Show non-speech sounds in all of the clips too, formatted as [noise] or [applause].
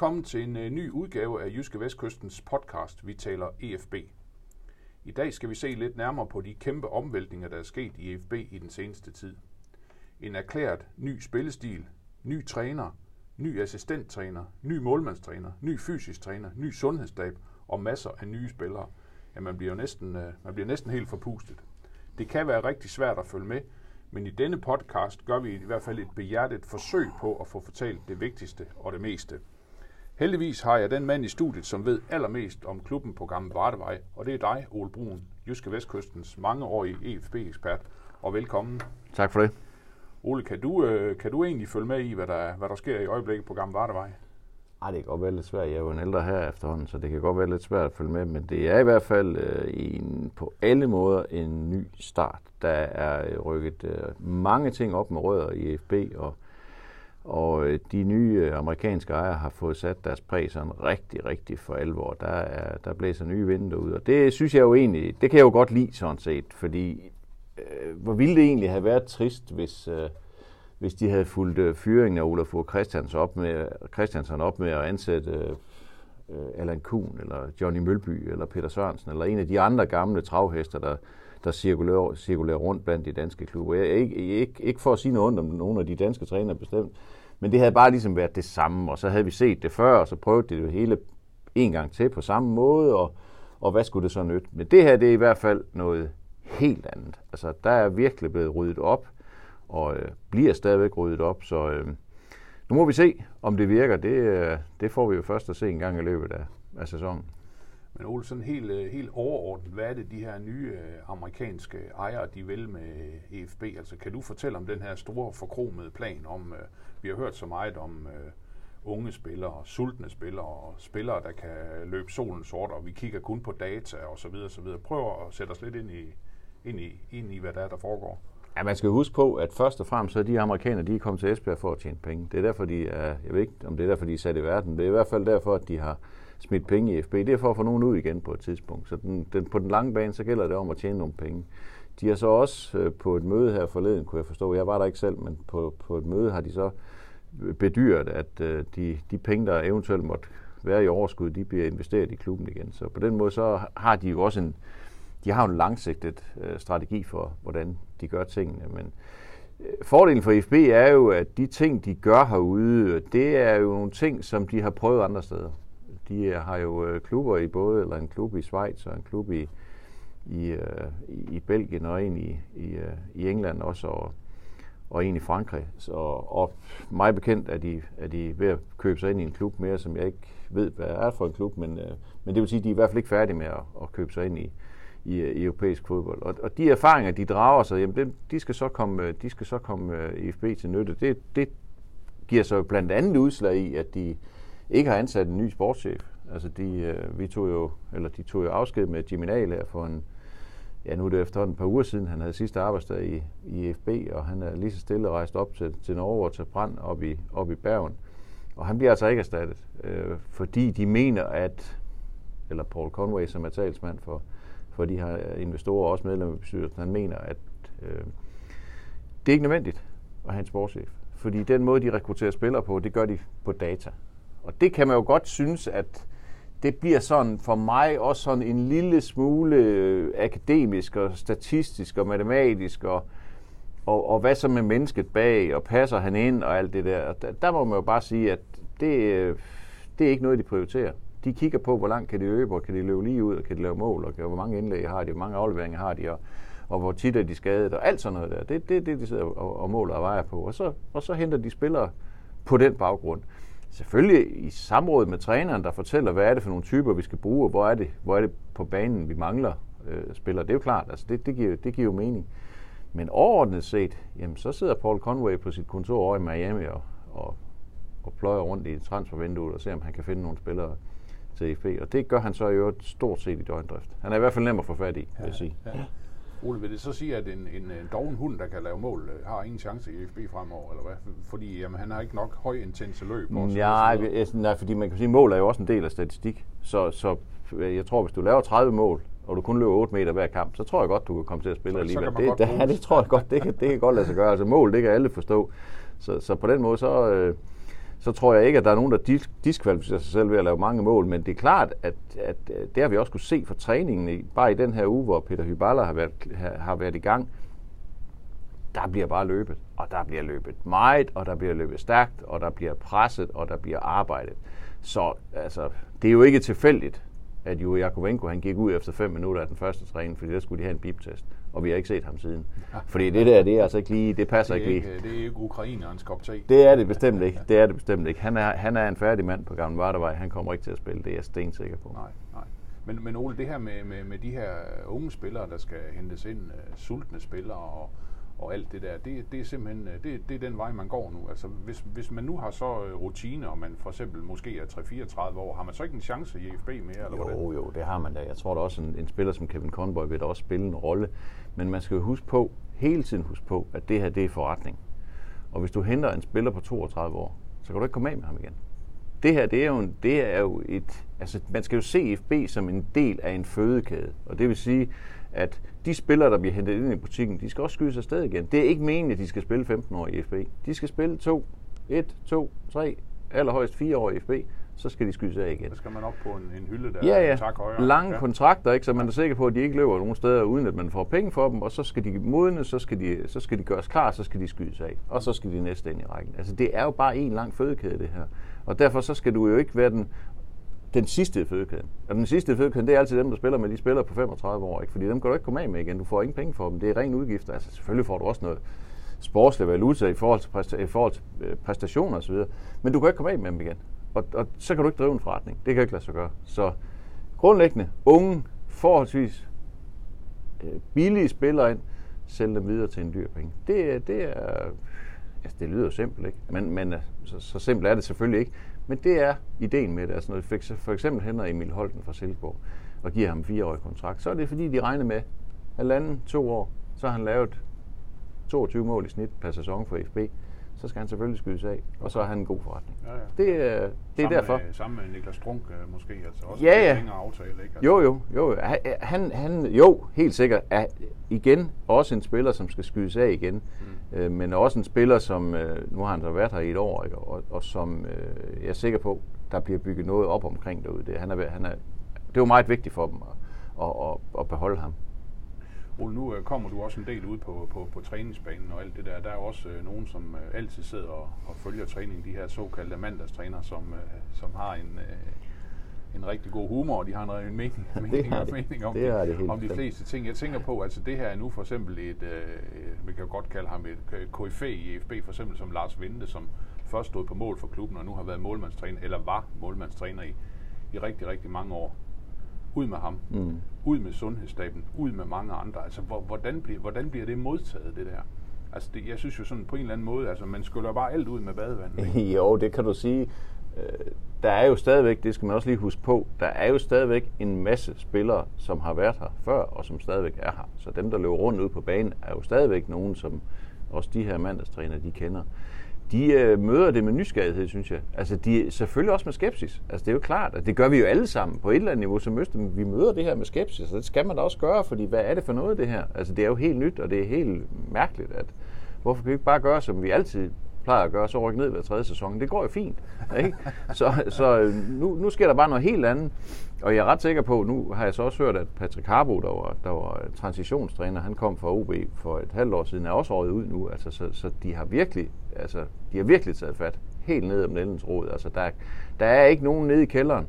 Velkommen til en øh, ny udgave af Jyske Vestkystens podcast, vi taler EFB. I dag skal vi se lidt nærmere på de kæmpe omvæltninger, der er sket i EFB i den seneste tid. En erklæret ny spillestil, ny træner, ny assistenttræner, ny målmandstræner, ny fysisk træner, ny sundhedsstab og masser af nye spillere. Ja, man bliver næsten, øh, man bliver næsten helt forpustet. Det kan være rigtig svært at følge med, men i denne podcast gør vi i hvert fald et behjertet forsøg på at få fortalt det vigtigste og det meste. Heldigvis har jeg den mand i studiet, som ved allermest om klubben på Gamle Vardevej, og det er dig, Ole Brun, Jyske Vestkystens mangeårige EFB-ekspert, og velkommen. Tak for det. Ole, kan du, øh, kan du egentlig følge med i, hvad der, hvad der sker i øjeblikket på Gamle Vardevej? Ej, det kan godt være lidt svært. Jeg er jo en ældre her efterhånden, så det kan godt være lidt svært at følge med. Men det er i hvert fald øh, en, på alle måder en ny start. Der er øh, rykket øh, mange ting op med rødder i FB, og, og øh, de nye øh, amerikanske ejere har fået sat deres præg sådan rigtig, rigtig for alvor. Der, er, der blæser nye vinde ud, og det synes jeg jo egentlig, det kan jeg jo godt lide sådan set, fordi øh, hvor ville det egentlig have været trist, hvis... Øh, hvis de havde fulgt øh, fyringen af Olaf Fogh Christiansen op med, Christiansen op med at ansætte øh, øh, Allan Kuhn, eller Johnny Mølby, eller Peter Sørensen, eller en af de andre gamle travhester, der, der cirkulerer, cirkulerer rundt blandt de danske klubber. Jeg, ikke, ikke, ikke for at sige noget ondt om nogle af de danske trænere bestemt, men det havde bare ligesom været det samme, og så havde vi set det før, og så prøvede det jo hele en gang til på samme måde, og, og hvad skulle det så nytte? Men det her, det er i hvert fald noget helt andet. Altså, der er virkelig blevet ryddet op, og øh, bliver stadigvæk ryddet op. Så øh, nu må vi se, om det virker. Det, øh, det får vi jo først at se en gang i løbet af, af sæsonen. Men Ole, sådan helt, øh, helt overordnet, hvad er det, de her nye øh, amerikanske ejere, de vil med øh, EFB? Altså, kan du fortælle om den her store forkromede plan om, vi har hørt så meget om unge spillere, sultne spillere og spillere, der kan løbe solen sort, og vi kigger kun på data og så videre, så videre. Prøv at sætte os lidt ind i, ind i, ind i hvad der er, der foregår. Ja, man skal huske på, at først og fremmest så er de amerikanere, de er kommet til Esbjerg for at tjene penge. Det er derfor, de er, jeg ved ikke, om det er derfor, de er sat i verden. Det er i hvert fald derfor, at de har smidt penge i FB. Det er for at få nogen ud igen på et tidspunkt. Så den, den, på den lange bane, så gælder det om at tjene nogle penge. De har så også øh, på et møde her forleden, kunne jeg forstå, jeg var der ikke selv, men på, på et møde har de så bedyret, at øh, de, de penge, der eventuelt måtte være i overskud, de bliver investeret i klubben igen. Så på den måde, så har de jo også en, de har en langsigtet øh, strategi for, hvordan de gør tingene. Men øh, fordelen for FB er jo, at de ting, de gør herude, det er jo nogle ting, som de har prøvet andre steder. De øh, har jo øh, klubber i både, eller en klub i Schweiz og en klub i, i, øh, i Belgien og en i, i, øh, i England også, og, og en i Frankrig. Så, og mig bekendt er de, er de ved at købe sig ind i en klub mere, som jeg ikke ved, hvad er for en klub, men, øh, men det vil sige, at de er i hvert fald ikke færdige med at, at købe sig ind i, i, øh, i europæisk fodbold. Og, og de erfaringer, de drager sig, jamen det, de skal så komme, øh, de skal så komme uh, IFB til nytte. Det, det giver så blandt andet udslag i, at de ikke har ansat en ny sportschef. Altså de, øh, vi tog jo, eller de tog jo afsked med Jimmy Nahl her for en, ja nu er det efterhånden et par uger siden, han havde sidste arbejdsdag i, i IFB, og han er lige så stille rejst op til, til Norge og til Brand op i, op i Bergen. Og han bliver altså ikke erstattet, øh, fordi de mener, at, eller Paul Conway, som er talsmand for, for de her investorer og også medlemmer af bestyrelsen, han mener, at øh, det er ikke nødvendigt at have en sportschef. Fordi den måde, de rekrutterer spillere på, det gør de på data. Og det kan man jo godt synes, at det bliver sådan for mig også sådan en lille smule øh, akademisk og statistisk og matematisk og, og, og hvad så med mennesket bag, og passer han ind og alt det der. Der, der må man jo bare sige, at det, øh, det er ikke noget, de prioriterer de kigger på, hvor langt kan de løbe, og kan de løbe lige ud, og kan de lave mål, og hvor mange indlæg har de, hvor mange afleveringer har de, og, og hvor tit er de skadet, og alt sådan noget der. Det er det, det, de sidder og, og måler og vejer på. Og så, og så henter de spillere på den baggrund. Selvfølgelig i samråd med træneren, der fortæller, hvad er det for nogle typer, vi skal bruge, og hvor er det, hvor er det på banen, vi mangler øh, spillere. Det er jo klart, altså det, det, giver, det giver jo mening. Men overordnet set, jamen, så sidder Paul Conway på sit kontor over i Miami og, og, og pløjer rundt i transfervinduet og ser, om han kan finde nogle spillere til FB, og det gør han så i øvrigt stort set i døgndrift. Han er i hvert fald nem at få fat i, vil jeg sige. Ja. Ole, vil det så sige, at en, en, en doven hund, der kan lave mål, øh, har ingen chance i FB fremover, eller hvad? Fordi jamen, han har ikke nok høj intense løb. og så Ja, videre. jeg- nej, fordi man kan sige, at mål er jo også en del af statistik. Så, så øh, jeg tror, hvis du laver 30 mål, og du kun løber 8 meter hver kamp, så tror jeg godt, du kan komme til at spille Så- så alligevel. man det, [laughs] det, ja, det tror jeg godt, det kan, det kan godt lade sig gøre. Altså mål, det kan alle forstå. Så, så på den måde, så, øh, så tror jeg ikke, at der er nogen, der dis- diskvalificerer sig selv ved at lave mange mål. Men det er klart, at, at øh, det har vi også kunne se fra træningen, i, bare i den her uge, hvor Peter Hyballa har været, har, har været i gang. Der bliver bare løbet, og der bliver løbet meget, og der bliver løbet stærkt, og der bliver presset, og der bliver arbejdet. Så altså, det er jo ikke tilfældigt, at jo Jakovenko han gik ud efter 5 minutter af den første træning, fordi der skulle de have en biptest, og vi har ikke set ham siden. Fordi det der, det er altså ikke lige, det passer det, er ikke lige. ikke, det er ikke ukrainerens kop te. Det er det bestemt ikke. Det er det bestemt ikke. Han er, han er en færdig mand på Gamle Vardevej. Han kommer ikke til at spille. Det er jeg stensikker på. Nej, nej. Men, men Ole, det her med, med, med de her unge spillere, der skal hentes ind, uh, sultne spillere og, og alt det der, det, det er simpelthen øh, det, det er den vej, man går nu. Altså, hvis, hvis man nu har så øh, rutine, og man for eksempel måske er 3-34 år, har man så ikke en chance i FB mere? Eller hvordan? Jo, jo, det har man da. Jeg tror da også, en, en spiller som Kevin Conboy vil da også spille en rolle. Men man skal jo huske på, hele tiden huske på, at det her, det er forretning. Og hvis du henter en spiller på 32 år, så kan du ikke komme af med ham igen. Det her, det er jo, en, det er jo et... Altså, man skal jo se FB som en del af en fødekæde. Og det vil sige, at de spillere, der bliver hentet ind i butikken, de skal også skydes afsted igen. Det er ikke meningen, at de skal spille 15 år i FB. De skal spille 2, 1, 2, 3, allerhøjst 4 år i FB. Så skal de skydes af igen. Så skal man op på en, en hylde, der Ja, er ja. en tak højere. Lange ja. kontrakter, ikke? så man er sikker på, at de ikke løber nogen steder, uden at man får penge for dem, og så skal de modne, så skal de, så skal de gøres klar, så skal de skydes af, og så skal de næste ind i rækken. Altså det er jo bare en lang fødekæde, det her. Og derfor så skal du jo ikke være den, den sidste i fødekæden. Og den sidste i fødekæden, det er altid dem, der spiller med de spillere på 35 år, ikke? fordi dem kan du ikke komme af med igen. Du får ingen penge for dem. Det er ren udgifter. Altså selvfølgelig får du også noget sportslig valuta i forhold til, præsta- i forhold til øh, præstationer osv. Men du kan ikke komme af med dem igen. Og, og så kan du ikke drive en forretning. Det kan ikke lade sig gøre. Så grundlæggende, unge, forholdsvis øh, billige spillere ind, sælge dem videre til en dyr penge. Det, det er, altså det lyder jo simpelt, ikke? Men, men øh, så, så simpelt er det selvfølgelig ikke. Men det er ideen med det. Altså når vi fik- for eksempel henter Emil Holten fra Silkeborg og giver ham en fireårig kontrakt, så er det fordi, de regner med halvanden, to år, så har han lavet 22 mål i snit per sæson for FB. Så skal han selvfølgelig skydes af, og så er han en god forretning. Ja, ja. Det, er- det er sammen derfor. Med, sammen med Niklas Strunk øh, måske, altså også Ja, en ja. længere aftale, ikke? Altså, Jo, jo, jo. Han, han, jo, helt sikkert. Er igen også en spiller, som skal skydes af igen. Mm. Øh, men også en spiller, som, øh, nu har han så været her i et år, ikke? Og, og som øh, jeg er sikker på, der bliver bygget noget op omkring derude. Det, han er, han er, det er jo meget vigtigt for dem at, at, at, at beholde ham. Ole, nu øh, kommer du også en del ud på, på, på træningsbanen og alt det der. Der er også øh, nogen, som øh, altid sidder og, og følger træning, de her såkaldte mandagstrænere, som, øh, som har en, øh, en rigtig god humor, og de har en, en mening, [laughs] mening, har de. mening om, Det har de de, helt om de bestemt. fleste ting. Jeg tænker på, altså det her er nu for eksempel et, øh, vi kan jo godt kalde ham et KFA i FB, for eksempel som Lars Vinde, som først stod på mål for klubben, og nu har været målmandstræner, eller var målmandstræner i, i rigtig, rigtig mange år. Ud med ham. Mm. Ud med sundhedsstaben. Ud med mange andre. Altså, hvor, hvordan, bliver, hvordan bliver det modtaget, det der? Altså, det, jeg synes jo sådan på en eller anden måde, altså, man skyller bare alt ud med badevand. ikke? [laughs] Jo, det kan du sige. Øh, Der er jo stadigvæk, det skal man også lige huske på, der er jo stadigvæk en masse spillere, som har været her før, og som stadigvæk er her. Så dem, der løber rundt ude på banen, er jo stadigvæk nogen, som også de her mandagstræner, de kender. De øh, møder det med nysgerrighed, synes jeg. Altså, de selvfølgelig også med skepsis. Altså, det er jo klart, at det gør vi jo alle sammen på et eller andet niveau som Øst, men vi møder det her med skepsis, og det skal man da også gøre, fordi hvad er det for noget, det her? Altså, det er jo helt nyt, og det er helt mærkeligt, at hvorfor kan vi ikke bare gøre, som vi altid plejer at gøre, så rykke ned hver tredje sæson. Det går jo fint. Ikke? Så, så øh, nu, nu sker der bare noget helt andet. Og jeg er ret sikker på, nu har jeg så også hørt, at Patrick Harbo, der var, der var transitionstræner, han kom fra OB for et halvt år siden, er også røget ud nu. Altså, så, så de har virkelig, altså, de har virkelig taget fat helt ned om nældens rod. Altså, der, der er ikke nogen nede i kælderen,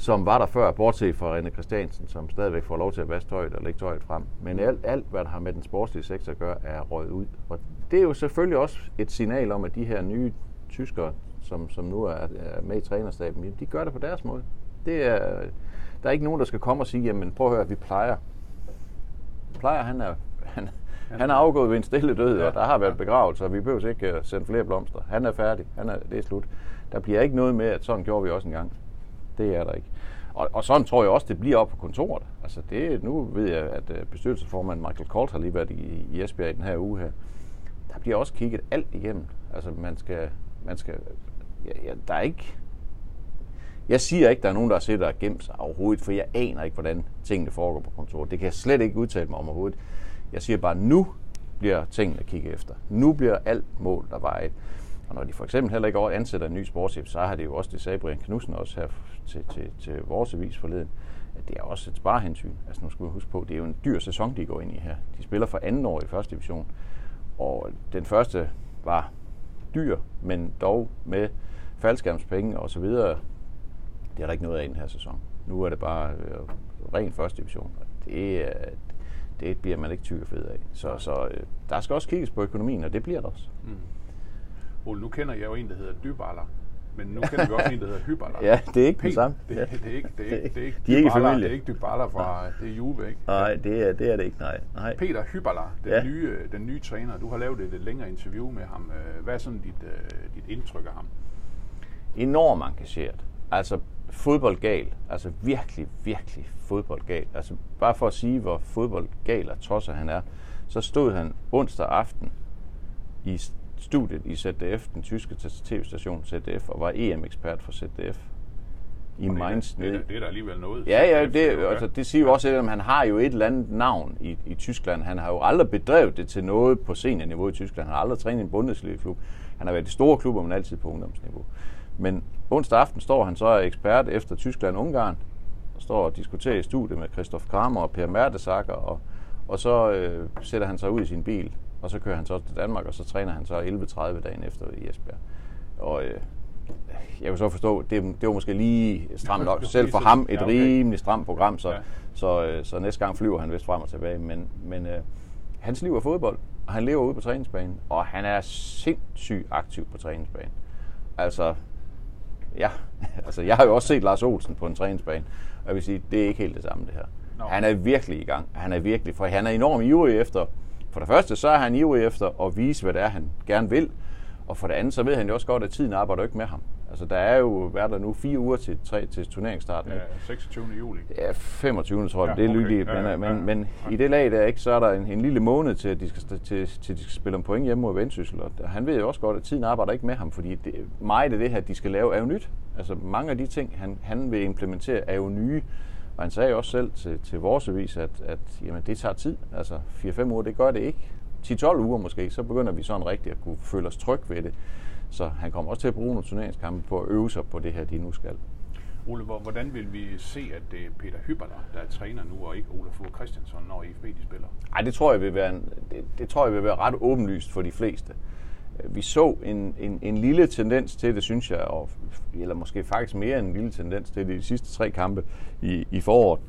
som var der før, bortset fra René Christiansen, som stadigvæk får lov til at vaske tøjet og lægge tøjet frem. Men alt, alt, hvad der har med den sportslige sektor at gøre, er røget ud. Og det er jo selvfølgelig også et signal om, at de her nye tyskere, som, som nu er, er med i trænerstaben, de gør det på deres måde. Det er, der er ikke nogen, der skal komme og sige, jamen prøv at høre, vi plejer. Plejer, han er, han, han er afgået ved en stille død, ja, og der har været begravet, så vi behøver ikke uh, sende flere blomster. Han er færdig, han er, det er slut. Der bliver ikke noget med, at sådan gjorde vi også engang. Det er der ikke. Og, og sådan tror jeg også, det bliver op på kontoret. Altså det, nu ved jeg, at øh, bestyrelsesformand Michael Colt har lige været i, i Esbjerg i den her uge her. Der bliver også kigget alt igennem. Altså man skal, man skal ja, ja, der er ikke, jeg siger ikke, der er nogen, der sidder og gemt sig overhovedet, for jeg aner ikke, hvordan tingene foregår på kontoret. Det kan jeg slet ikke udtale mig om overhovedet. Jeg siger bare, nu bliver tingene kigget efter. Nu bliver alt mål, der vejet. Og når de for eksempel heller ikke ansætter en ny sportschef, så har det jo også, det sagde Brian Knudsen også her til, til, til vores avis forleden, at det er også et sparehensyn. Altså nu skal vi huske på, det er jo en dyr sæson, de går ind i her. De spiller for anden år i første division, og den første var dyr, men dog med faldskærmspenge og så videre. Det er der ikke noget af i den her sæson. Nu er det bare øh, ren første division. Det, øh, det bliver man ikke tyk og fed af. Så, så øh, der skal også kigges på økonomien, og det bliver der også. Mm. Ole, nu kender jeg jo en, der hedder Dyballer. Men nu kender vi også en, der hedder Hyballer. Ja, det er ikke den samme. Det, det, det, er ikke, det, er ikke, det er ikke De er ikke familie. Det er ikke Dyballer fra, det er Juve, ikke? Nej, det er, det er det ikke, nej. nej. Peter Hyballer, den, Ja. ja. nye, den nye træner. Du har lavet et lidt længere interview med ham. Øh, Hvad er sådan dit, øh, dit indtryk af ham? enormt engageret. Altså fodboldgal. Altså virkelig, virkelig fodboldgal. Altså bare for at sige, hvor fodboldgal og tosser han er, så stod han onsdag aften i studiet i ZDF, den tyske tv-station ZDF, og var EM-ekspert for ZDF i Og er- Mainz. Det, er- det er da alligevel noget. Ja, ja, det, så- altså, det siger jo også om, han har jo et eller andet navn i, i Tyskland. Han har jo aldrig bedrevet det til noget på seniorniveau i Tyskland. Han har aldrig trænet i en Bundesliga-klub. Han har været i store klubber, men altid på ungdomsniveau. Men onsdag aften står han så er ekspert efter Tyskland-Ungarn, og står og diskuterer i studiet med Christoph Kramer og Per Mertesacker, og, og så øh, sætter han sig ud i sin bil, og så kører han så til Danmark, og så træner han så 11.30 dagen efter i Esbjerg. Og øh, jeg kan så forstå, det, det var måske lige stramt nok, [laughs] selv for ham et Ja, okay. rimelig stramt program, så, Ja. så, øh, så næste gang flyver han vist frem og tilbage. Men, men øh, hans liv er fodbold, og han lever ude på træningsbanen, og han er sindssygt aktiv på træningsbanen. Altså, ja, [laughs] altså jeg har jo også set Lars Olsen på en træningsbane, og jeg vil sige, det er ikke helt det samme det her. Nå. Han er virkelig i gang. Han er virkelig, for han er enormt ivrig efter, for det første så er han ivrig efter at vise, hvad det er, han gerne vil, og for det andet, så ved han jo også godt, at tiden arbejder ikke med ham. Altså, der er jo, hvad er der nu, fire uger til, tre, til turneringsstarten. Ja, 26. juli. Ja, 25. tror jeg, Ja, ja, det er okay. lykkeligt. Ja, Men, ja, men, ja. men i det lag der, ikke, så er der en, en lille måned til, at de skal, til, til de skal spille om point hjemme mod Vendsyssel. Og han ved jo også godt, at tiden arbejder ikke med ham, fordi det, meget af det her, de skal lave, er jo nyt. Altså mange af de ting, han, han vil implementere, er jo nye. Og han sagde også selv til, til vores avis, at, at jamen, det tager tid. Altså 4-5 uger, det gør det ikke. 10-12 uger måske, så begynder vi sådan rigtigt at kunne føle os tryg ved det. Så han kommer også til at bruge nogle turneringskampe på at øve sig på det her, de nu skal. Ole, hvor- hvordan vil vi se, at det er Peter Hyballer, der er træner nu, og ikke Olaf Fogh Christiansen, når IFB de spiller? Nej, det tror jeg vil være, en, det, det tror jeg vil være ret åbenlyst for de fleste. Øh, vi så en, en, en lille tendens til det, synes jeg, og, eller måske faktisk mere end en lille tendens til det i de sidste tre kampe i, i foråret,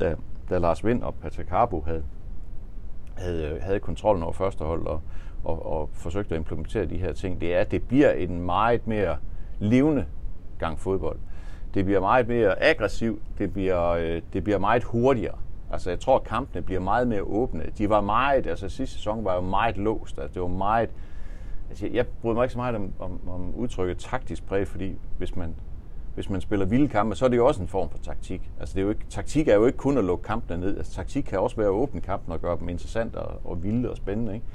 da, da Lars Vind og Patrick Harbo havde, havde, øh, havde kontrollen over første hold og, og, og forsøgte at implementere de her ting, det er, at det bliver en meget mere levende gang fodbold. Det bliver meget mere aggressivt, det bliver, øh, det bliver meget hurtigere. Altså jeg tror, at kampene bliver meget mere åbne. De var meget, altså sidste sæson var jo meget låst. Altså, det var meget, altså, jeg, jeg bryder mig ikke så meget om, om, om udtrykket taktisk præg, fordi hvis man, hvis man spiller vilde kampe, så er det jo også en form for taktik. Altså det er jo ikke, taktik er jo ikke kun at lukke kampene ned. Altså, taktik kan også være at åbne kampen og gøre dem interessante og, og vilde og spændende. Ikke?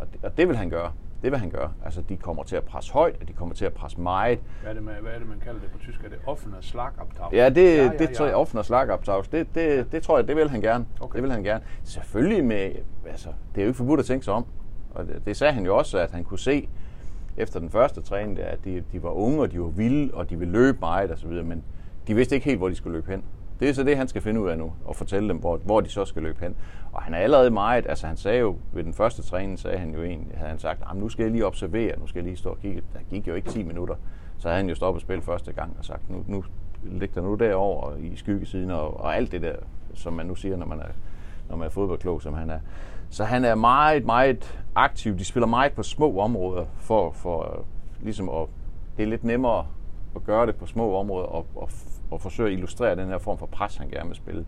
Og, det, og det vil han gøre. Det vil han gøre. Altså de kommer til at presse højt, og de kommer til at presse meget. Hvad er det, man, hvad er det man kalder det på tysk? Er det offene Schlagabtag? Ja, det, ja, ja, det tror jeg, offner slagoptavs, det, det, det tror jeg, det vil han gerne. Okay. Det vil han gerne. Selvfølgelig med, altså, det er jo ikke forbudt at tænke sig om. Og det, det sagde han jo også, at han kunne se efter den første træning, at de, de var unge, og de var vilde, og de ville løbe meget og så videre, men de vidste ikke helt, hvor de skulle løbe hen. Det er så det, han skal finde ud af nu, og fortælle dem, hvor, hvor de så skal løbe hen. Og han er allerede meget, altså han sagde jo, ved den første træning, sagde han jo egentlig, havde han sagt, nu skal jeg lige observere, nu skal jeg lige stå og kigge. Der gik jo ikke 10 minutter. Så havde han jo stoppet spil første gang og sagt, nu, nu ligger der nu derover i skyggesiden og, og alt det der, som man nu siger, når man er, når man er fodboldklog, som han er. Så han er meget, meget aktiv. De spiller meget på små områder, for, for øh, ligesom at, det er lidt nemmere at gøre det på små områder og, og, og forsøge at illustrere den her form for pres, han gerne vil spille.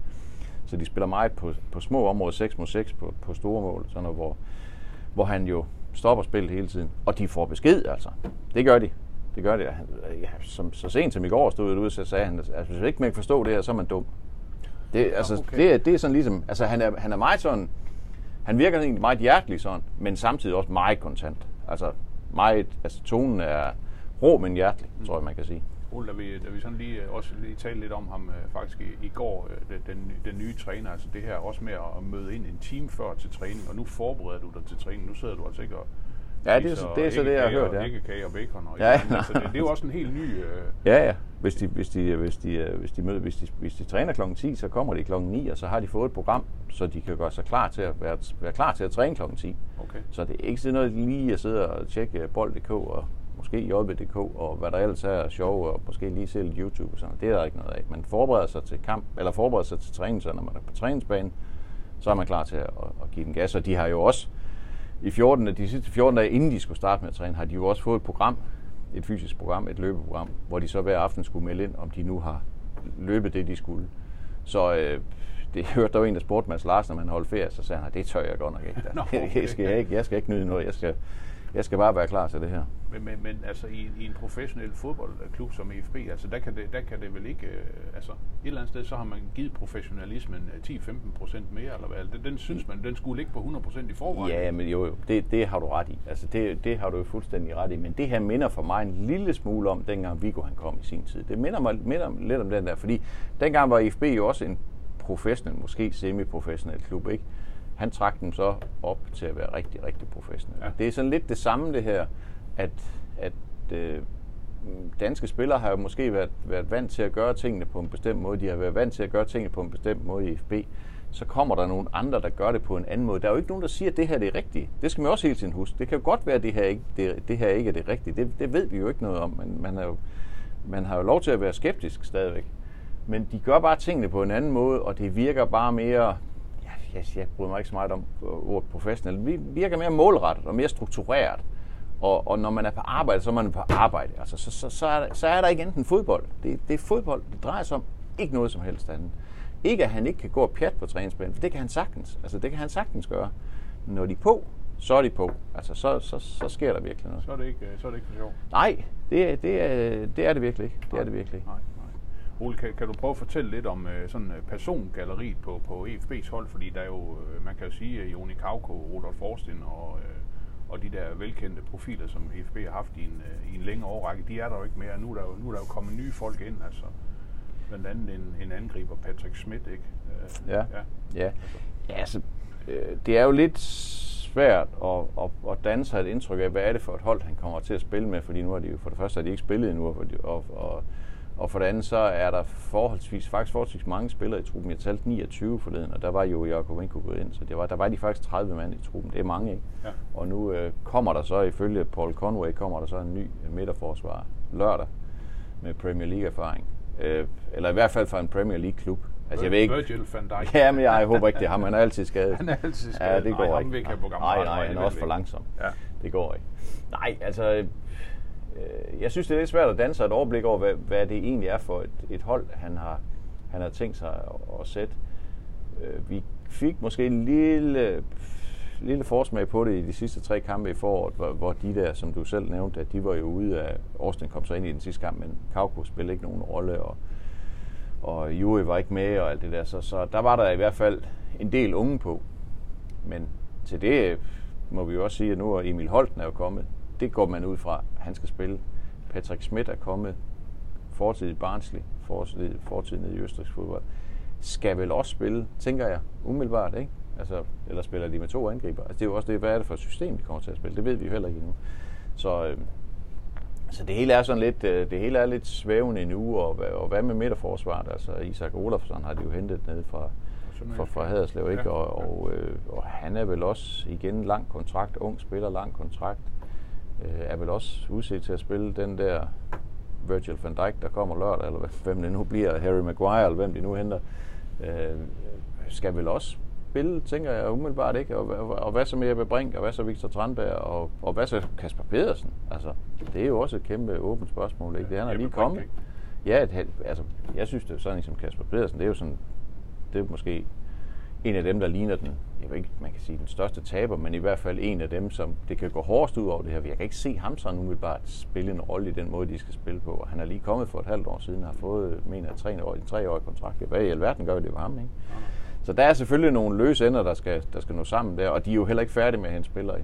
Så de spiller meget på, på små områder, 6 mod 6 på, på store mål, sådan noget, hvor, hvor han jo stopper spillet hele tiden. Og de får besked, altså. Det gør de. Det gør det. Han, ja, som, så sent som i går stod ude, så sagde han, at hvis ikke man kan forstå det her, så er man dum. Det, altså, okay. det, det er sådan ligesom, altså han er, han er meget sådan, han virker egentlig meget hjertelig sådan, men samtidig også meget kontant. Altså, meget, altså tonen er rå, men hjertelig, mm. tror jeg, man kan sige. Ole, da vi, da vi sådan lige, øh, også lige talte lidt om ham øh, faktisk i, i går, øh, den, den, den nye træner, altså det her også med at møde ind en time før til træning, og nu forbereder du dig til træning, nu sidder du altså ikke og Ja, det er, så, det er så det, jeg har hørt, ja. æggekage og bacon. Og Ja, ja, altså, det, det, er jo også en helt ny... Øh, Ja, ja. Hvis de, hvis de, hvis de, øh, hvis de, møder, hvis de, hvis de træner klokken 10, så kommer de klokken 9, og så har de fået et program, så de kan gøre sig klar til at være, være klar til at træne klokken 10. okay. Så det er ikke sådan noget lige at sidde og tjekke bold.dk og måske JB.dk og hvad der ellers er sjov, og måske lige se lidt YouTube og sådan. Det er der ikke noget af. Man forbereder sig til kamp, eller forbereder sig til træning, så når man er på træningsbanen, så er man klar til at, at, at give den gas. Og de har jo også i 14, de sidste 14 dage, inden de skulle starte med at træne, har de jo også fået et program, et fysisk program, et løbeprogram, hvor de så hver aften skulle melde ind, om de nu har løbet det, de skulle. Så øh, det [laughs] hørte der jo en, der spurgte Mads Larsen, når man holdt ferie, så sagde han, det tør jeg godt nok ikke. [laughs] Nå, okay. [laughs] jeg, skal ikke jeg skal ikke nyde noget, jeg skal, jeg skal bare være klar til det her. Men, men, men altså i, i en professionel fodboldklub som EFB, altså der kan det, der kan det vel ikke, øh, altså et eller andet sted, så har man givet professionalismen øh, 10-15 procent mere, eller hvad? Den, den synes man, den skulle ligge på 100 procent i forvejen. Ja, men jo, jo det, det har du ret i. Altså, det, det har du jo fuldstændig ret i. Men det her minder for mig en lille smule om, dengang Viggo han kom i sin tid. Det minder mig minder lidt om den der, fordi dengang var IFB jo også en professionel, måske semi-professionel klub, ikke? Han trak dem så op til at være rigtig, rigtig professionel. Ja. Ja. Det er sådan lidt det samme det her, at, at øh, danske spillere har jo måske været, været vant til at gøre tingene på en bestemt måde. De har været vant til at gøre tingene på en bestemt måde i FB. Så kommer der nogle andre, der gør det på en anden måde. Der er jo ikke nogen, der siger, at det her det er rigtigt. Det skal man også hele tiden huske. Det kan jo godt være, at det her ikke, det, det her ikke er det rigtige. Det, det ved vi jo ikke noget om. Men man, er jo, man har jo lov til at være skeptisk stadigvæk. Men de gør bare tingene på en anden måde, og det virker bare mere... Jeg, jeg bryder mig ikke så meget om øh, ordet professionel. Det virker mere målrettet og mere struktureret. Og, og når man er på arbejde, så er man på arbejde. Altså, så, så, så, er der, så er der ikke enten fodbold. Det, det er fodbold, det drejer sig om. Ikke noget som helst andet. Ikke at han ikke kan gå og pjat på træningsbanen, for det kan han sagtens. Altså, det kan han sagtens gøre. Når de er på, så er de på. Altså, så, så, så sker der virkelig noget. Så er det ikke, øh, så er det ikke for sjov. Nej, det, er- det, er, det er det virkelig ikke. Det er det virkelig ikke. Nej. Ole, kan, kan du prøve at fortælle lidt om øh, sådan øh, persongalleriet på, på EFB's hold? Fordi der er jo, øh, man kan jo sige, at Joni Kauko, Rudolf Forsten og, øh, og de der velkendte profiler, som EFB har haft i en, øh, i en længere årrække, de er der jo ikke mere. Nu er der jo, nu er der jo kommet nye folk ind, altså blandt andet en, en angriber, Patrick Schmidt, ikke? Øh, Ja. Ja, ja altså, øh, det er jo lidt svært at, at, at danne sig et indtryk af, hvad er det for et hold, han kommer til at spille med, fordi nu har de jo for det første har de ikke spillet endnu, og, og, og, og for det andet så er der forholdsvis, faktisk forholdsvis mange spillere i truppen. Jeg talte 29 forleden, og der var jo Jakovenko gået ind, så det var, der var de faktisk 30 mand i truppen. Det er mange, ikke? Ja. Og nu øh, kommer der så, ifølge Paul Conway, kommer der så en ny midterforsvar lørdag med Premier League-erfaring. Øh, eller i hvert fald fra en Premier League-klub. Altså, jeg ved ikke, Virgil van Dijk. Ja, men jeg håber ikke det. Ham han er altid skadet. Han er altid Ja, skadet. det Nej, går ham ikke. nej, nej, nej, han er det også for langsom. Ja. Det går ikke. Nej, altså jeg synes, det er lidt svært at danse et overblik over, hvad, hvad det egentlig er for et, et hold, han har, han har tænkt sig at, at sætte. Øh, vi fik måske en lille, lille forsmag på det i de sidste tre kampe i foråret, hvor, hvor de der, som du selv nævnte, at de var jo ude af... Austin kom så ind i den sidste kamp, men Kauko spillede ikke nogen rolle, og og Juri var ikke med og alt det der, så, så der var der i hvert fald en del unge på. Men til det må vi jo også sige, at nu er Emil Holten er jo kommet. Det går man ud fra, han skal spille. Patrick Schmidt er kommet, fortid i Barnsley, fortid, fortid nede i Østrigs fodbold. Skal vel også spille, tænker jeg, umiddelbart, ikke? Altså, eller spiller de med to angriber? Altså, det er jo også det, hvad er det for et system, de kommer til at spille? Det ved vi jo heller ikke endnu. Så, øh, så det hele er sådan lidt, øh, det hele er lidt svævende endnu, og, hvad- og hvad med midterforsvaret? Altså Isak Olafsson har de jo hentet ned fra, fra, fra Haderslev, ikke? Ja, Og, og, øh, og han er vel også igen lang kontrakt, ung spiller, lang kontrakt. Øh, er vel også udset til at spille den der Virgil van Dijk, der kommer lørdag, eller [laughs] hvem det nu bliver, Harry Maguire, eller hvem de nu henter, øh, skal vel også spille, tænker jeg umiddelbart ikke. Og, og, og hvad så med Jeppe Brink, og hvad så Victor Tranberg, og, og hvad så Kasper Pedersen? Altså, det er jo også et kæmpe åbent spørgsmål, ikke? Det han er lige kommet. Ja, et, altså, jeg synes, det er sådan en som Kasper Pedersen, det er jo sådan, det er måske en af dem, der ligner den, jeg ved ikke, man kan sige den største taber, men i hvert fald en af dem, som det kan gå hårdest ud over det her. Jeg kan ikke se ham sådan umiddelbart spille en rolle i den måde, de skal spille på. Og han er lige kommet for et halvt år siden og har fået, mener jeg, tre år, en treårig kontrakt. Hvad i alverden gør det for ham, ikke? Så der er selvfølgelig nogle løse ender, der skal, der skal nå sammen der, og de er jo heller ikke færdige med at hente spillere i.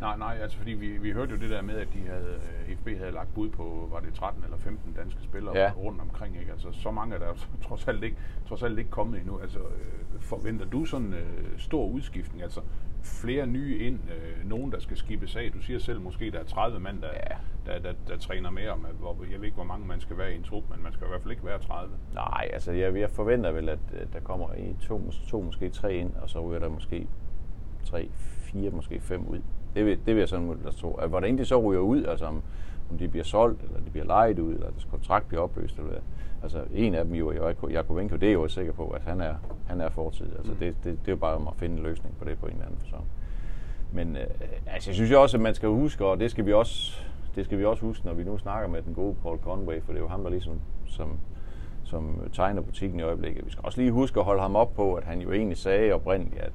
Nej, nej, altså fordi vi, vi hørte jo det der med, at de havde, øh, FB havde lagt bud på, var det 13 eller 15 danske spillere Ja. rundt omkring, ikke? Altså så mange er der [laughs] trods alt ikke, trods alt ikke kommet endnu. Altså øh, forventer du sådan øh, stor udskiftning, altså flere nye ind, øh, nogen der skal skibes af. Du siger selv måske, der er 30 mand, der, Ja. der, der, der, træner med om, at, hvor, jeg ved ikke, hvor mange man skal være i en trup, men man skal i hvert fald ikke være 30. Nej, altså jeg, jeg forventer vel, at der kommer i to, to, måske tre ind, og så ryger der måske tre, fire, måske fem ud. Det vil, det vil jeg sådan måtte tro. At hvordan de så ryger ud, altså om, om de bliver solgt, eller de bliver lejet ud, eller deres kontrakt bliver opløst, eller hvad. Altså en af dem, jo, Jakovenko, det er jeg jo sikker på, at han er, han er fortid. Altså Mm. det, det, det er jo bare om at finde en løsning på det på en eller anden fasong. Men øh, altså, jeg synes jo også, at man skal huske, og det skal vi også, det skal vi også huske, når vi nu snakker med den gode Paul Conway, for det er jo ham, der ligesom som, som tegner butikken i øjeblikket. Vi skal også lige huske at holde ham op på, at han jo egentlig sagde oprindeligt, at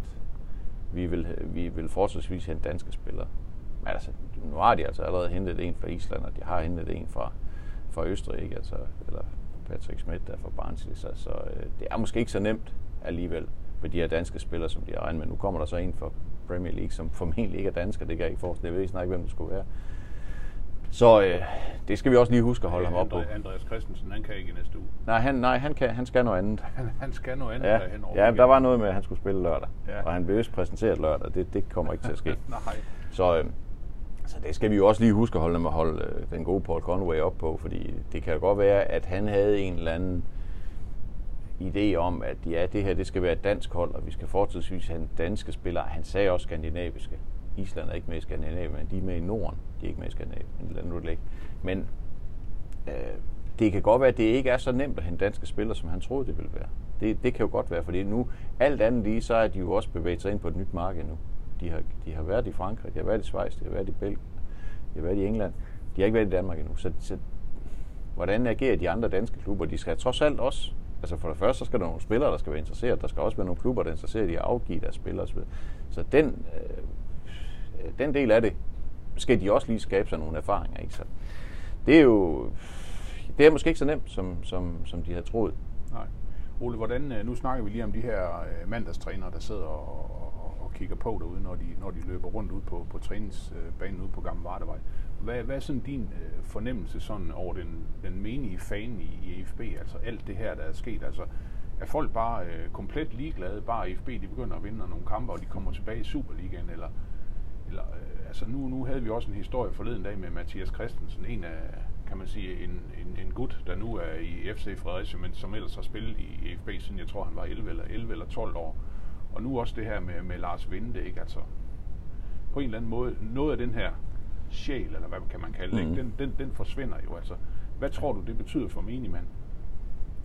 vi vil, vi vil fortsatvis hente danske spillere. Men altså, nu har de altså allerede hentet en fra Island, og de har hentet en fra, fra Østrig, ikke? Altså, eller Patrick Schmidt der fra Barnsley. Så, så øh, det er måske ikke så nemt alligevel med de her danske spillere, som de har regnet med. Nu kommer der så en fra Premier League, som formentlig ikke er dansker. Det kan jeg ikke forestille. Jeg ved ikke, hvem det skulle være. Så øh, det skal vi også lige huske at holde ham op på. Andre- Andreas Christensen, han kan ikke i næste uge. Nej, han, nej, han, kan, han skal noget andet. Han, han skal noget andet Ja, derhen over ja der var noget med, at han skulle spille lørdag. Ja. Og han blev vist præsenteret lørdag. Det, det kommer ikke til at ske. [laughs] Nej. Så, øh, så det skal vi jo også lige huske at holde, holde øh, den gode Paul Conway op på, fordi det kan jo godt være, at han havde en eller anden idé om, at ja, det her det skal være et dansk hold, og vi skal fortsatvis have danske spillere. Han sagde også skandinaviske. Island er ikke med i Skandinavien, men de er med i Norden. De er ikke med i Skandinavien. eller nu det. Men øh, det kan godt være, at det ikke er så nemt at hente danske spillere, som han troede, det ville være. Det, det kan jo godt være, fordi nu, alt andet lige, så er de jo også bevæget sig ind på et nyt marked nu. De har, de har været i Frankrig, de har været i Schweiz, de har været i Belgien, de har været i England. De har ikke været i Danmark endnu. Så, så hvordan agerer de andre danske klubber? De skal trods alt også, altså for det første, så skal der nogle spillere, der skal være interesseret. Der skal også være nogle klubber, der er interesseret i at afgive deres spillere. Så den, øh, Øh, den del af det, skal de også lige skabe sig nogle erfaringer. Ikke? Så det er jo, det er måske ikke så nemt, som, som, som de havde troet. Nej. Ole, hvordan, øh, nu snakker vi lige om de her øh, mandagstrænere, der sidder og, og, og kigger på derude, når de, når de løber rundt ud på, på træningsbanen ude på Gamle Vardevej. Hvad, hvad er sådan din øh, fornemmelse sådan over den, den menige fan i, i FB, altså alt det her, der er sket? Altså, er folk bare øh, komplet ligeglade, bare FB de begynder at vinde nogle kampe, og de kommer tilbage i Superligaen, eller, eller øh, altså nu, nu havde vi også en historie forleden dag med Mathias Christensen, en af, kan man sige, en, en, en gut, der nu er i FC Fredericia, men som ellers har spillet i EFB, siden jeg tror, han var 11 eller, 11 eller 12 år. Og nu også det her med, med Lars Vinde, ikke? Altså, på en eller anden måde, noget af den her sjæl, eller hvad kan man kalde det, ikke? Den, den, den forsvinder jo. Altså, hvad tror du, det betyder for menigmand?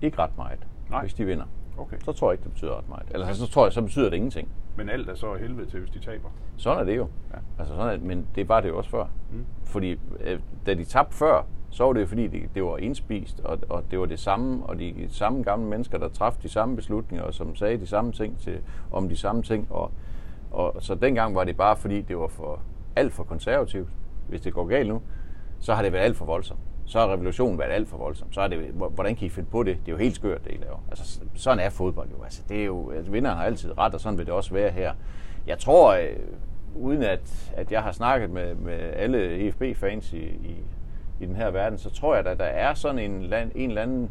Ikke ret meget, Nej. hvis de vinder. Okay. Så tror jeg ikke, det betyder ret meget. Eller så tror jeg, så betyder det ingenting. Men alt er så helvede til, hvis de taber. Sådan er det jo. Ja. Altså sådan er, det, men det var det jo også før. Mm. Fordi øh, da de tabte før, så var det jo fordi, det, det var indspist, og, og det var det samme, og de samme gamle mennesker, der træffede de samme beslutninger, og som sagde de samme ting til, om de samme ting. Og, og så dengang var det bare fordi, det var for alt for konservativt. Hvis det går galt nu, så har det været alt for voldsomt. Så har revolutionen været alt for voldsom. Så er det, hvordan kan I finde på det? Det er jo helt skørt, det I laver. Altså, sådan er fodbold jo. Altså, det er jo altså, vinderen har altid ret, og sådan vil det også være her. Jeg tror, øh, uden at, at jeg har snakket med, med alle EFB-fans i, i, i den her verden, så tror jeg, at der er sådan en, land, en eller anden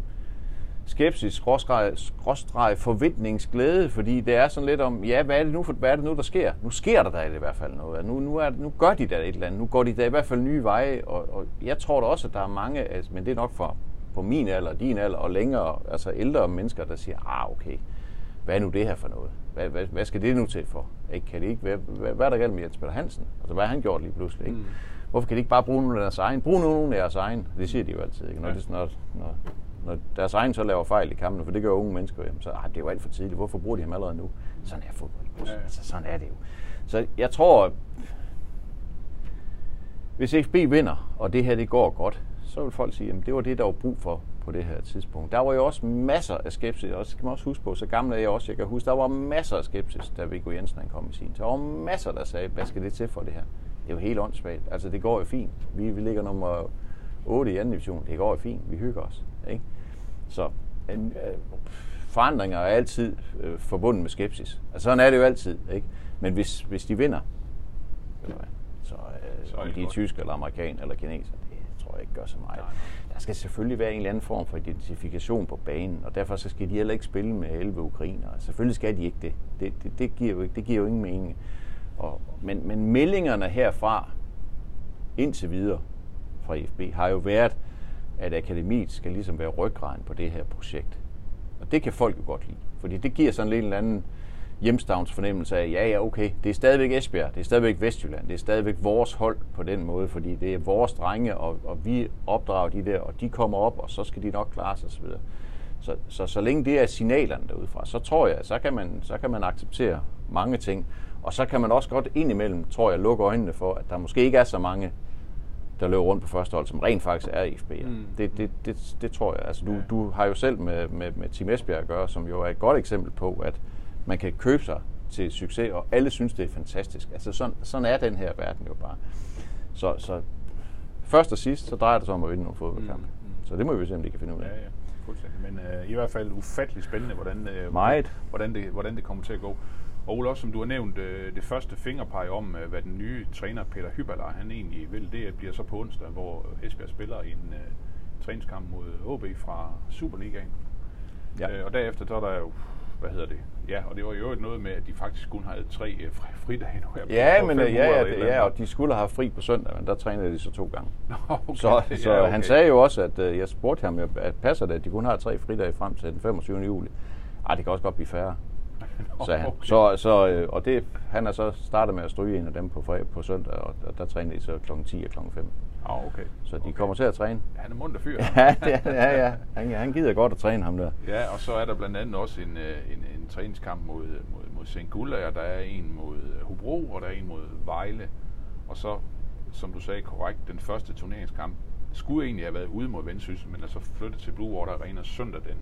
skepsis, skråstreg, skråstreg forventningsglæde, fordi det er sådan lidt om, ja, hvad er det nu, for, hvad er det nu, der sker? Nu sker der da i hvert fald noget. Nu, nu, er, nu gør de da et eller andet. Nu går de da i hvert fald nye veje, og, og jeg tror da også, at der er mange, altså, men det er nok for på min alder, din alder og længere, altså ældre mennesker, der siger, ah, okay, hvad er nu det her for noget? Hvad, hvad, hvad skal det nu til for? Ikke, kan det ikke, hvad, hvad, hvad er der galt med Jens Peter Hansen? Altså, hvad har han gjort lige pludselig? Ikke? Mm. Hvorfor kan de ikke bare bruge nogle af deres egen? Brug nogle af deres egen. Det siger de jo altid. Ikke? Når, Ja. det, når, når, når deres egen så laver fejl i kampen, for det gør unge mennesker, jamen, så ah, det er jo alt for tidligt. Hvorfor bruger de ham allerede nu? Sådan er fodbold. Ja. Altså, sådan er det jo. Så jeg tror, hvis FB vinder, og det her det går godt, så vil folk sige, at det var det, der var brug for på det her tidspunkt. Der var jo også masser af skepsis, og så kan man også huske på, så gammel er jeg også, jeg kan huske, der var masser af skepsis, da Viggo Jensen han kom i sin. Der var masser, der sagde, hvad skal det til for det her? Det er jo helt åndssvagt. Altså, det går jo fint. Vi, vi ligger nummer 8 i anden division. Det går jo fint. Vi hygger os. Ikke? Så en, øh, forandringer er altid øh, forbundet med skepsis. Altså, sådan er det jo altid. Ikke? Men hvis, hvis de vinder, eller hvad, så, øh, Så om de er tyske eller amerikaner eller kineser, det tror jeg ikke gør så meget. Nej, nej. Der skal selvfølgelig være en eller anden form for identifikation på banen, og derfor så skal de heller ikke spille med 11 ukrainere. Selvfølgelig skal de ikke det. Det, det, det, giver, jo ikke, det giver jo ingen mening. Og, men, men meldingerne herfra indtil videre fra IFB har jo været, at akademiet skal ligesom være ryggraden på det her projekt. Og det kan folk jo godt lide, fordi det giver sådan en eller anden hjemstavns fornemmelse af, ja, ja, okay, det er stadigvæk Esbjerg, det er stadigvæk Vestjylland, det er stadigvæk vores hold på den måde, fordi det er vores drenge, og, og vi opdrager de der, og de kommer op, og så skal de nok klare sig osv. Så, så, så længe det er signalerne derudfra, så tror jeg, så kan, man, så kan man acceptere mange ting. Og så kan man også godt indimellem, tror jeg, lukke øjnene for, at der måske ikke er så mange, der løber rundt på første hold, som rent faktisk er IFB'er. Mm. Det, det, det, det tror jeg. Altså, du, Ja. du har jo selv med, med, med Team Esbjerg at gøre, som jo er et godt eksempel på, at man kan købe sig til succes, og alle synes, det er fantastisk. Altså, sådan, sådan er den her verden jo bare. Så, så først og sidst, så drejer det sig om at vinde nogle fodboldkampe. Mm. mm. Så det må vi se, om de kan finde ud af. Ja, ja, fuldstændig. Men øh, i hvert fald ufattelig spændende, hvordan, øh, Meget. hvordan, det, hvordan det kommer til at gå. Og Ole, også som du har nævnt, øh, det første fingerpege om, øh, hvad den nye træner Peter Hyberler, han egentlig vil, det bliver så på onsdag, hvor Esbjerg spiller en øh, træningskamp mod HB fra Superligaen. Ja. Øh, og derefter så er der jo, hvad hedder det? Ja, og det var jo noget med, at de faktisk kun havde tre fri- fridage nu her. Ja, men ja, ja, et det, ja, og de skulle have fri på søndag, men der trænede de så to gange. [laughs] okay, Så, ja, så okay. han sagde jo også, at jeg spurgte ham, at passer det, at de kun har tre fridage frem til den 25. juli? Ej, det kan også godt blive færre, [laughs] sagde han. Okay. Så, så, øh, og det, han er så startet med at stryge en af dem på, på søndag, og der, der træner de så kl. 10 og kl. 5. Ah, okay. Så de okay. kommer til at træne. Han er munter fyr. [laughs] Ja, det ja, ja. Han, han gider godt at træne ham der. Ja, og så er der blandt andet også en, øh, en, en træningskamp mod, mod, mod St. Gulla, og der er en mod øh, Hobro, og der er en mod Vejle. Og så, som du sagde korrekt, den første turneringskamp skulle egentlig have været ude mod Vendsyssel, men er så flyttet til Blue Water Arena søndag den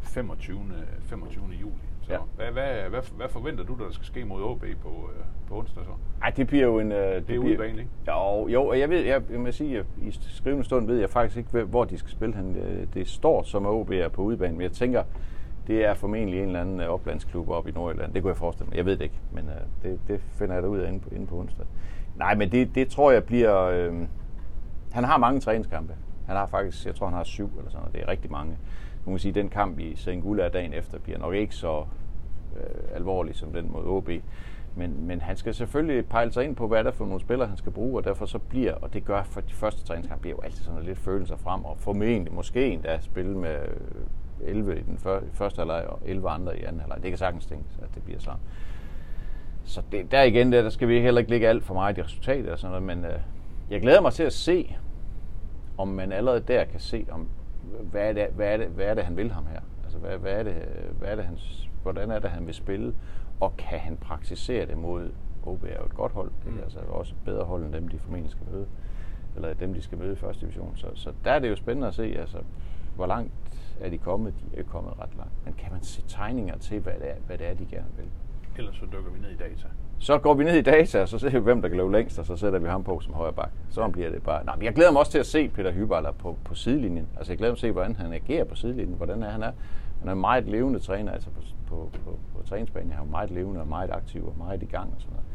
25. 25. juli. Så Ja. hvad, hvad, hvad, hvad forventer du, der skal ske mod OB på, øh, på onsdag så? Ej, det bliver jo en... Øh, det, Det er bliver, udebane, ikke? Jo, jo, og jeg ved, jeg, jeg må sige, at i skrivende stund ved jeg faktisk ikke, hvor de skal spille hen. Det, det står som at OB er på udebane, men jeg tænker, det er formentlig en eller anden øh, oplandsklub oppe i Nordjylland. Det kunne jeg forestille mig. Jeg ved det ikke, men øh, det, det finder jeg da ud af inde på, inde på onsdag. Nej, men det, det tror jeg bliver... Øh, han har mange træningskampe. Han har faktisk, jeg tror han har syv eller sådan noget. Det er rigtig mange. Nu må sige, den kamp i Sengula dagen efter bliver nok ikke så øh, alvorlig som den mod OB. Men, men han skal selvfølgelig pejle sig ind på, hvad er for nogle spillere, han skal bruge, og derfor så bliver, og det gør for de første træningskampe, bliver jo altid sådan lidt følelser frem, og formentlig måske endda spille med 11 i den første halvleg og 11 andre i anden halvleg. Det kan sagtens tænkes, at det bliver sådan. Så det, der igen, der, der skal vi heller ikke ligge alt for meget i resultatet og sådan noget, men øh, jeg glæder mig til at se, om man allerede der kan se, om hvad er det, hvad er det, hvad er det han vil ham her? Altså, hvad, hvad er det, hvad er det hans, hvordan er det, han vil spille? Og kan han praktisere det mod OB er jo et godt hold, mm. altså også bedre hold end dem, de formentlig skal møde, eller dem, de skal møde i første division. Så, så der er det jo spændende at se, altså, hvor langt er de kommet? De er kommet ret langt. Men kan man se tegninger til, hvad det er, hvad det er de gerne vil? Ellers så dykker vi ned i data. Så går vi ned i data, og så ser vi, hvem der kan løbe længst, og så sætter vi ham på som højre bak. Så bliver det bare... Nej, men jeg glæder mig også til at se Peter Hyballer på, på sidelinjen. Altså, jeg glæder mig til at se, hvordan han agerer på sidelinjen. Hvordan er han er. Han er en meget levende træner, altså på, på, på, træningsbanen. Han er meget levende og meget aktiv og meget i gang og sådan noget.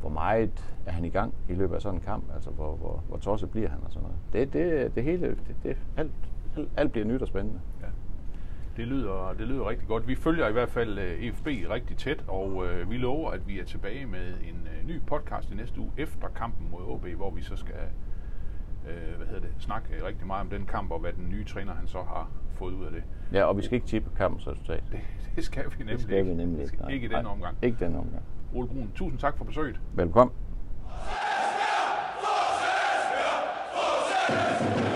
Hvor meget er han i gang i løbet af sådan en kamp? Altså, hvor, hvor, hvor tosset bliver han og sådan noget. Det, det, det hele, det, det, alt, alt, alt bliver nyt og spændende. Ja. Det lyder, det lyder rigtig godt. Vi følger i hvert fald eh, EFB rigtig tæt, og øh, vi lover, at vi er tilbage med en øh, ny podcast i næste uge efter kampen mod OB, hvor vi så skal øh, hvad hedder det, snakke rigtig meget om den kamp, og hvad den nye træner han så har fået ud af det. Ja, og vi skal ikke tippe kampens resultat. Det, det skal vi nemlig det skal. Vi nemlig ikke. Ikke i den omgang. Ikke den omgang. Ole Brun, tusind tak for besøget. Velkommen. Fortsæt, fortsæt, fortsæt,